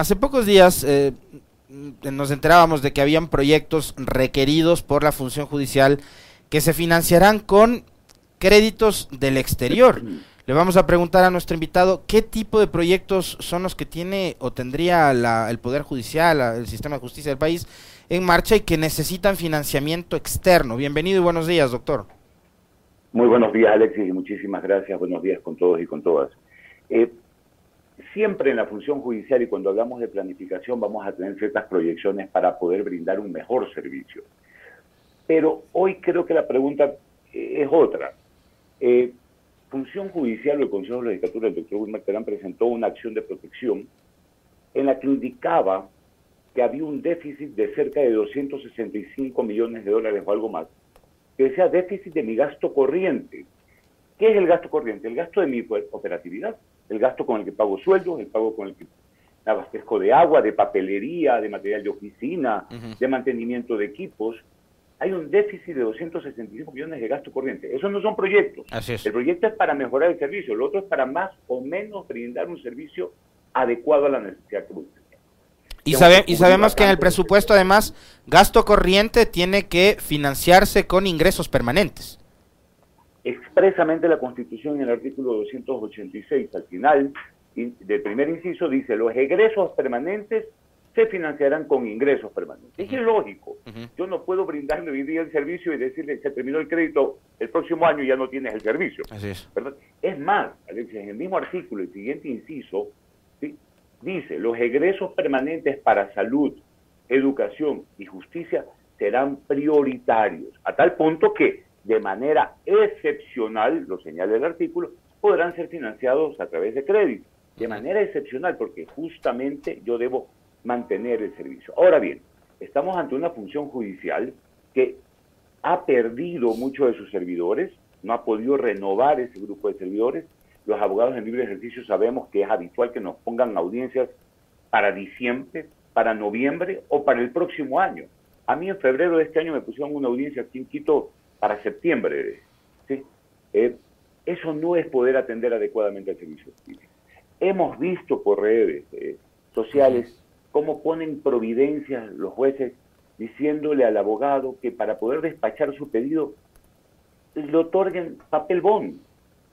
hace pocos días eh, nos enterábamos de que habían proyectos requeridos por la función judicial que se financiarán con créditos del exterior. Le vamos a preguntar a nuestro invitado qué tipo de proyectos son los que tiene o tendría el Poder Judicial, el sistema de justicia del país en marcha y que necesitan financiamiento externo. Bienvenido y buenos días, doctor. Muy buenos días, Alexis, y muchísimas gracias. Buenos días con todos y con todas. Eh, siempre en la función judicial y cuando hablamos de planificación vamos a tener ciertas proyecciones para poder brindar un mejor servicio. Pero hoy creo que la pregunta eh, es otra. Eh, función judicial o el Consejo de Legislatura del doctor Wilmer Terán presentó una acción de protección en la que indicaba que había un déficit de cerca de 265 millones de dólares o algo más, que decía déficit de mi gasto corriente. ¿Qué es el gasto corriente? El gasto de mi operatividad, el gasto con el que pago sueldos, el pago con el que abastezco de agua, de papelería, de material de oficina, de mantenimiento de equipos. Hay un déficit de 265 millones de gasto corriente. Esos no son proyectos. El proyecto es para mejorar el servicio, el otro es para más o menos brindar un servicio adecuado a la necesidad que y, y sabemos que en el presupuesto, además, gasto corriente tiene que financiarse con ingresos permanentes. Expresamente la Constitución en el artículo 286, al final del primer inciso, dice, los egresos permanentes se financiarán con ingresos permanentes. Es lógico. Yo no puedo brindarle hoy día el servicio y decirle, se terminó el crédito, el próximo año ya no tienes el servicio. es. Es más, en el mismo artículo, el siguiente inciso, dice, los egresos permanentes para salud, educación y justicia serán prioritarios, a tal punto que de manera excepcional, lo señala el artículo, podrán ser financiados a través de crédito. De manera excepcional, porque justamente yo debo mantener el servicio. Ahora bien, estamos ante una función judicial que ha perdido muchos de sus servidores, no ha podido renovar ese grupo de servidores, los abogados en libre ejercicio sabemos que es habitual que nos pongan audiencias para diciembre, para noviembre o para el próximo año. A mí en febrero de este año me pusieron una audiencia aquí en Quito para septiembre. ¿sí? Eh, eso no es poder atender adecuadamente al servicio Hemos visto por redes eh, sociales cómo ponen providencias los jueces diciéndole al abogado que para poder despachar su pedido le otorguen papel bond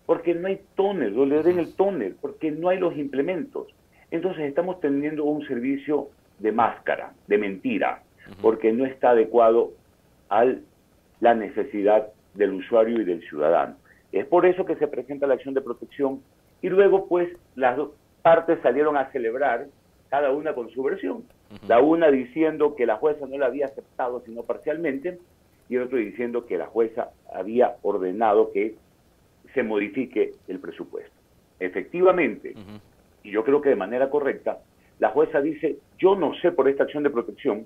porque no hay tóner, o le den el tóner, porque no hay los implementos. Entonces estamos teniendo un servicio de máscara, de mentira, porque no está adecuado a la necesidad del usuario y del ciudadano. Es por eso que se presenta la acción de protección y luego pues las dos partes salieron a celebrar cada una con su versión. La una diciendo que la jueza no la había aceptado sino parcialmente y el otro diciendo que la jueza había ordenado que se modifique el presupuesto. Efectivamente, y yo creo que de manera correcta, la jueza dice, yo no sé por esta acción de protección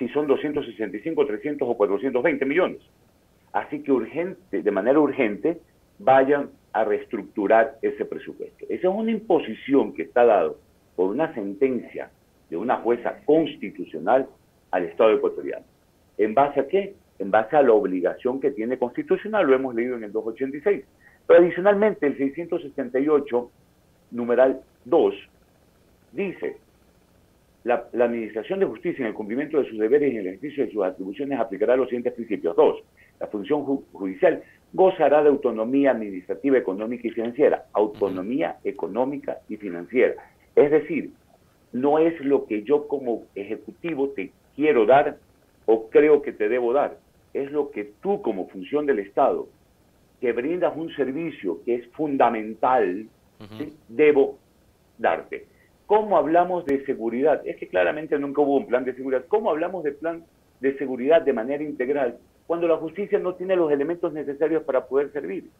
si son 265, 300 o 420 millones. Así que urgente, de manera urgente, vayan a reestructurar ese presupuesto. Esa es una imposición que está dado por una sentencia de una jueza constitucional al Estado ecuatoriano. ¿En base a qué? En base a la obligación que tiene constitucional, lo hemos leído en el 286. Pero adicionalmente, el 668, numeral 2, dice, la, Administración de Justicia en el cumplimiento de sus deberes y en el ejercicio de sus atribuciones aplicará los siguientes principios. Dos, la función judicial gozará de autonomía administrativa, económica y financiera. Autonomía económica y financiera. Es decir, no es lo que yo como ejecutivo te quiero dar o creo que te debo dar. Es lo que tú como función del Estado que brindas un servicio que es fundamental, debo darte. ¿Cómo hablamos de seguridad? Es que claramente nunca hubo un plan de seguridad. ¿Cómo hablamos de plan de seguridad de manera integral cuando la justicia no tiene los elementos necesarios para poder servir?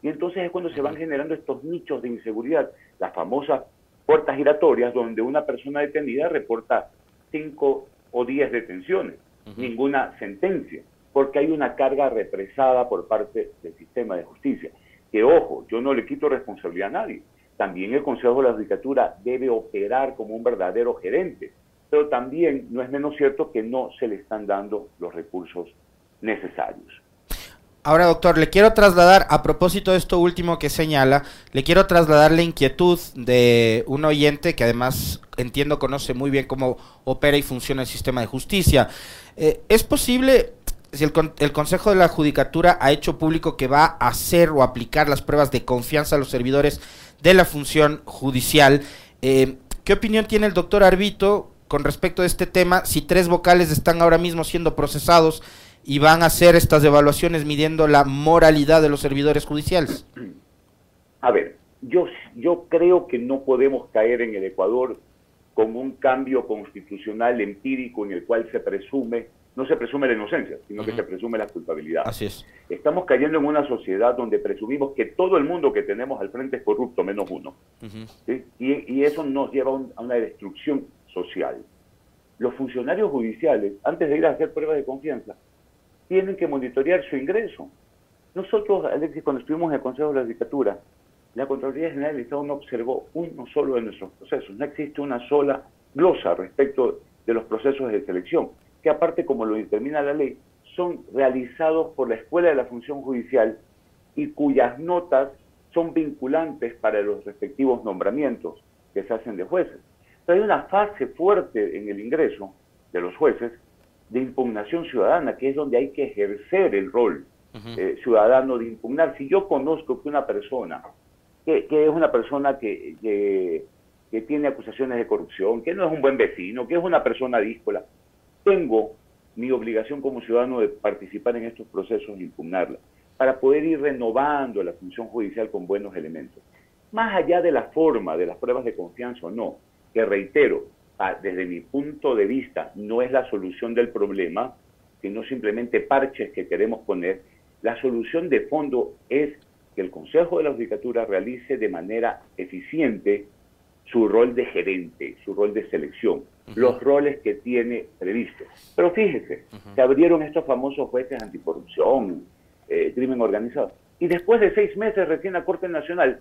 Y entonces es cuando se van generando estos nichos de inseguridad, las famosas puertas giratorias donde una persona detenida reporta cinco o diez detenciones, ninguna sentencia porque hay una carga represada por parte del sistema de justicia. Que ojo, yo no le quito responsabilidad a nadie. También el Consejo de la Judicatura debe operar como un verdadero gerente, pero también no es menos cierto que no se le están dando los recursos necesarios. Ahora, doctor, le quiero trasladar, a propósito de esto último que señala, le quiero trasladar la inquietud de un oyente que además entiendo conoce muy bien cómo opera y funciona el sistema de justicia. Eh, ¿Es posible, si el, el, Consejo de la Judicatura ha hecho público que va a hacer o aplicar las pruebas de confianza a los servidores de la función judicial, eh, ¿qué opinión tiene el doctor Arbito con respecto a este tema si tres vocales están ahora mismo siendo procesados? y van a hacer estas evaluaciones midiendo la moralidad de los servidores judiciales? A ver, yo, yo creo que no podemos caer en el Ecuador con un cambio constitucional empírico en el cual se presume, no se presume la inocencia, sino que se presume la culpabilidad. Así es. Estamos cayendo en una sociedad donde presumimos que todo el mundo que tenemos al frente es corrupto, menos uno. y, y, eso nos lleva a una destrucción social. Los funcionarios judiciales, antes de ir a hacer pruebas de confianza, tienen que monitorear su ingreso. Nosotros, Alexis, cuando estuvimos en el Consejo de la Judicatura, la Contraloría General del Estado no observó uno solo de nuestros procesos. No existe una sola glosa respecto de los procesos de selección, que aparte, como lo determina la ley, son realizados por la Escuela de la Función Judicial y cuyas notas son vinculantes para los respectivos nombramientos que se hacen de jueces. Pero hay una fase fuerte en el ingreso de los jueces de impugnación ciudadana, que es donde hay que ejercer el rol eh, ciudadano de impugnar. Si yo conozco que una persona, que, es una persona que, que, tiene acusaciones de corrupción, que no es un buen vecino, que es una persona díscola, tengo mi obligación como ciudadano de participar en estos procesos e impugnarla, para poder ir renovando la función judicial con buenos elementos. Más allá de la forma, de las pruebas de confianza o no, que reitero, desde mi punto de vista, no es la solución del problema, sino simplemente parches que queremos poner. La solución de fondo es que el Consejo de la Judicatura realice de manera eficiente su rol de gerente, su rol de selección, los roles que tiene previstos. Pero fíjese, se abrieron estos famosos jueces anticorrupción, eh, crimen organizado. Y después de seis meses recién la Corte Nacional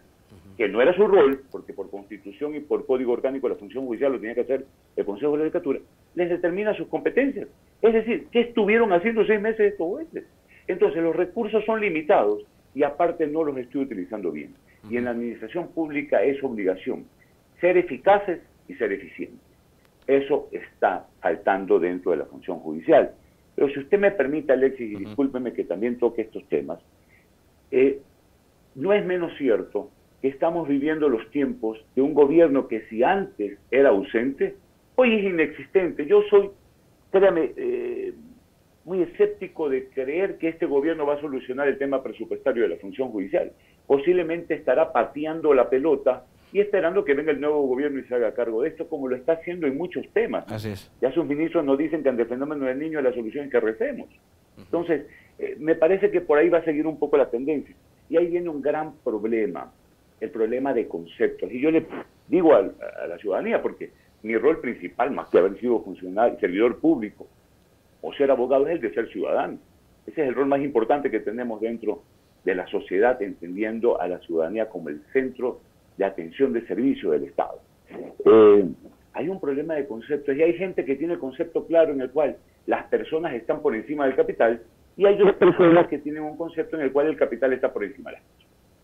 que no era su rol, porque por constitución y por código orgánico la función judicial lo tenía que hacer el Consejo de la Judicatura, les determina sus competencias. Es decir, ¿qué estuvieron haciendo seis meses estos jueces? Entonces los recursos son limitados y aparte no los estoy utilizando bien. Y en la administración pública es obligación ser eficaces y ser eficientes. Eso está faltando dentro de la función judicial. Pero si usted me permite, Alexis, y discúlpeme que también toque estos temas, eh, no es menos cierto que estamos viviendo los tiempos de un gobierno que si antes era ausente, hoy es inexistente. Yo soy, créame, eh, muy escéptico de creer que este gobierno va a solucionar el tema presupuestario de la función judicial. Posiblemente estará pateando la pelota y esperando que venga el nuevo gobierno y se haga cargo de esto, como lo está haciendo en muchos temas. Así es. Ya sus ministros nos dicen que ante el fenómeno del niño la solución es que recemos. Entonces, eh, me parece que por ahí va a seguir un poco la tendencia. Y ahí viene un gran problema el problema de conceptos. Y yo le digo a, la ciudadanía, porque mi rol principal, más que haber sido funcionario, servidor público o ser abogado, es el de ser ciudadano. Ese es el rol más importante que tenemos dentro de la sociedad, entendiendo a la ciudadanía como el centro de atención de servicio del Estado. Eh, hay un problema de conceptos y hay gente que tiene el concepto claro en el cual las personas están por encima del capital y hay otras personas que tienen un concepto en el cual el capital está por encima de las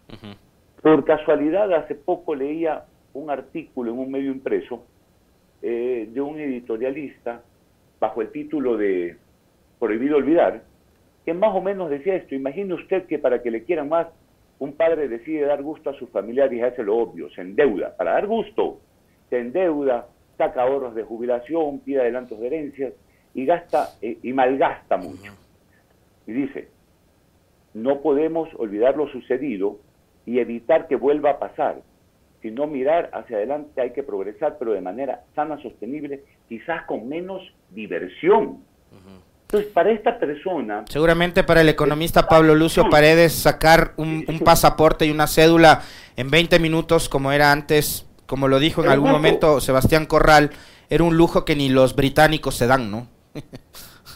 personas. Por casualidad, hace poco leía un artículo en un medio impreso eh, de un editorialista bajo el título de Prohibido Olvidar, que más o menos decía esto. Imagine usted que para que le quieran más, un padre decide dar gusto a su familiar y hace lo obvio, se endeuda. Para dar gusto, se endeuda, saca ahorros de jubilación, pide adelantos de herencias y gasta eh, y malgasta mucho. Y dice, no podemos olvidar lo sucedido y evitar que vuelva a pasar, sino mirar hacia adelante hay que progresar, pero de manera sana, sostenible, quizás con menos diversión. Entonces, para esta persona... Seguramente para el economista Pablo Lucio Paredes sacar un, pasaporte y una cédula en 20 minutos, como era antes, como lo dijo en algún momento Sebastián Corral, era un lujo que ni los británicos se dan, ¿no?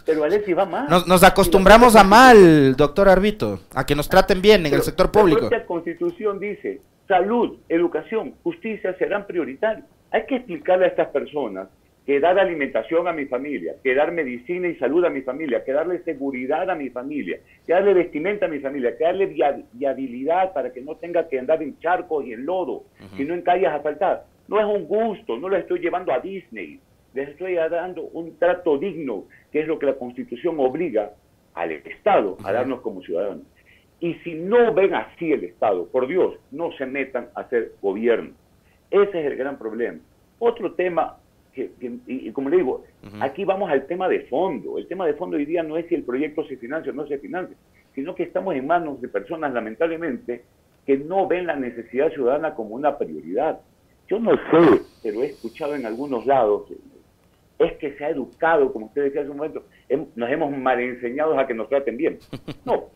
Pero Alexi va mal. Nos, acostumbramos a mal, doctor Arbito, a que nos traten bien en el sector público. La constitución dice, salud, educación, justicia serán prioritarios. Hay que explicarle a estas personas que dar alimentación a mi familia, que dar medicina y salud a mi familia, que darle seguridad a mi familia, que darle vestimenta a mi familia, que darle viabilidad para que no tenga que andar en charcos y en lodo, sino en calles asfaltadas. No es un gusto, no lo estoy llevando a Disney, les estoy dando un trato digno, que es lo que la Constitución obliga al Estado a darnos como ciudadanos. Y si no ven así el Estado, por Dios, no se metan a hacer gobierno. Ese es el gran problema. Otro tema, que, y, como le digo, aquí vamos al tema de fondo. El tema de fondo hoy día no es si el proyecto se financia o no se financia, sino que estamos en manos de personas, lamentablemente, que no ven la necesidad ciudadana como una prioridad. Yo no sé, pero he escuchado en algunos lados, es que se ha educado, como usted decía hace un momento, nos hemos mal enseñado a que nos traten bien. No,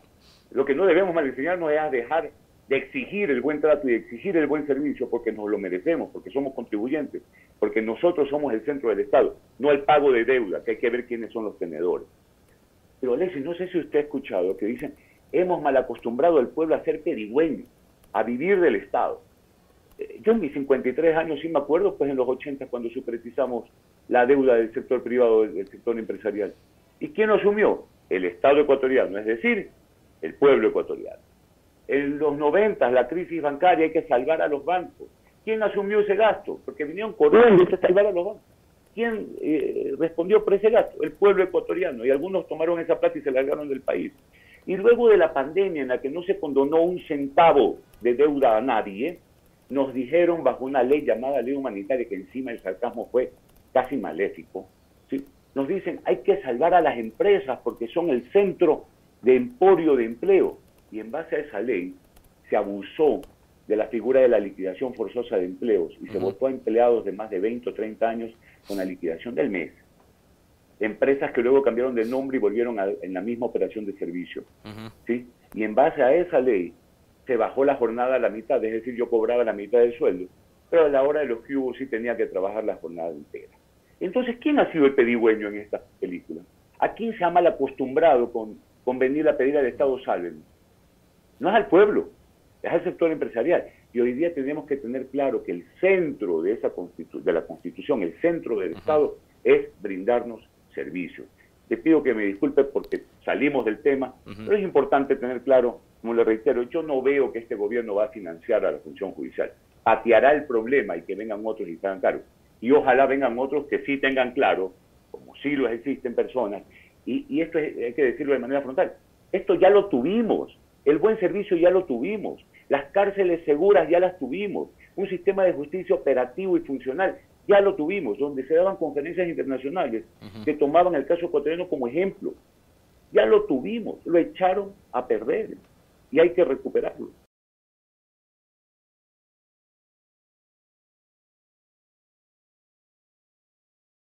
lo que no debemos mal enseñarnos es a dejar de exigir el buen trato y de exigir el buen servicio porque nos lo merecemos, porque somos contribuyentes, porque nosotros somos el centro del Estado, no el pago de deuda, que hay que ver quiénes son los tenedores. Pero Alexis, no sé si usted ha escuchado que dicen, hemos mal acostumbrado al pueblo a ser pedigüeño, a vivir del Estado. Eh, yo en mis 53 años sí me acuerdo, pues en los 80 cuando supervisamos la deuda del sector privado, del sector empresarial. ¿Y quién asumió? El Estado ecuatoriano, es decir, el pueblo ecuatoriano. En los 90, la crisis bancaria, hay que salvar a los bancos. ¿Quién asumió ese gasto? Porque vinieron corriendo a salvar a los bancos. ¿Quién eh, respondió por ese gasto? El pueblo ecuatoriano. Y algunos tomaron esa plata y se largaron del país. Y luego de la pandemia, en la que no se condonó un centavo de deuda a nadie, nos dijeron bajo una ley llamada ley humanitaria, que encima el sarcasmo fue casi maléfico, ¿sí? nos dicen hay que salvar a las empresas porque son el centro de emporio de empleo. Y en base a esa ley se abusó de la figura de la liquidación forzosa de empleos y se votó a empleados de más de 20 o 30 años con la liquidación del mes. Empresas que luego cambiaron de nombre y volvieron a, en la misma operación de servicio. ¿sí? Y en base a esa ley se bajó la jornada a la mitad, es decir, yo cobraba la mitad del sueldo, pero a la hora de los que sí tenía que trabajar la jornada entera. Entonces, ¿quién ha sido el pedigüeño en esta película? ¿A quién se ha mal acostumbrado con, con venir a pedir al Estado salven? No es al pueblo, es al sector empresarial. Y hoy día tenemos que tener claro que el centro de, esa de la Constitución, el centro del Estado, es brindarnos servicios. Te pido que me disculpe porque salimos del tema, pero es importante tener claro, como le reitero, yo no veo que este gobierno va a financiar a la función judicial. Pateará el problema y que vengan otros y se hagan cargo y ojalá vengan otros que sí tengan claro, como sí lo existen personas, y, esto hay que decirlo de manera frontal, esto ya lo tuvimos, el buen servicio ya lo tuvimos, las cárceles seguras ya las tuvimos, un sistema de justicia operativo y funcional ya lo tuvimos, donde se daban conferencias internacionales que tomaban el caso ecuatoriano como ejemplo. Ya lo tuvimos, lo echaron a perder y hay que recuperarlo.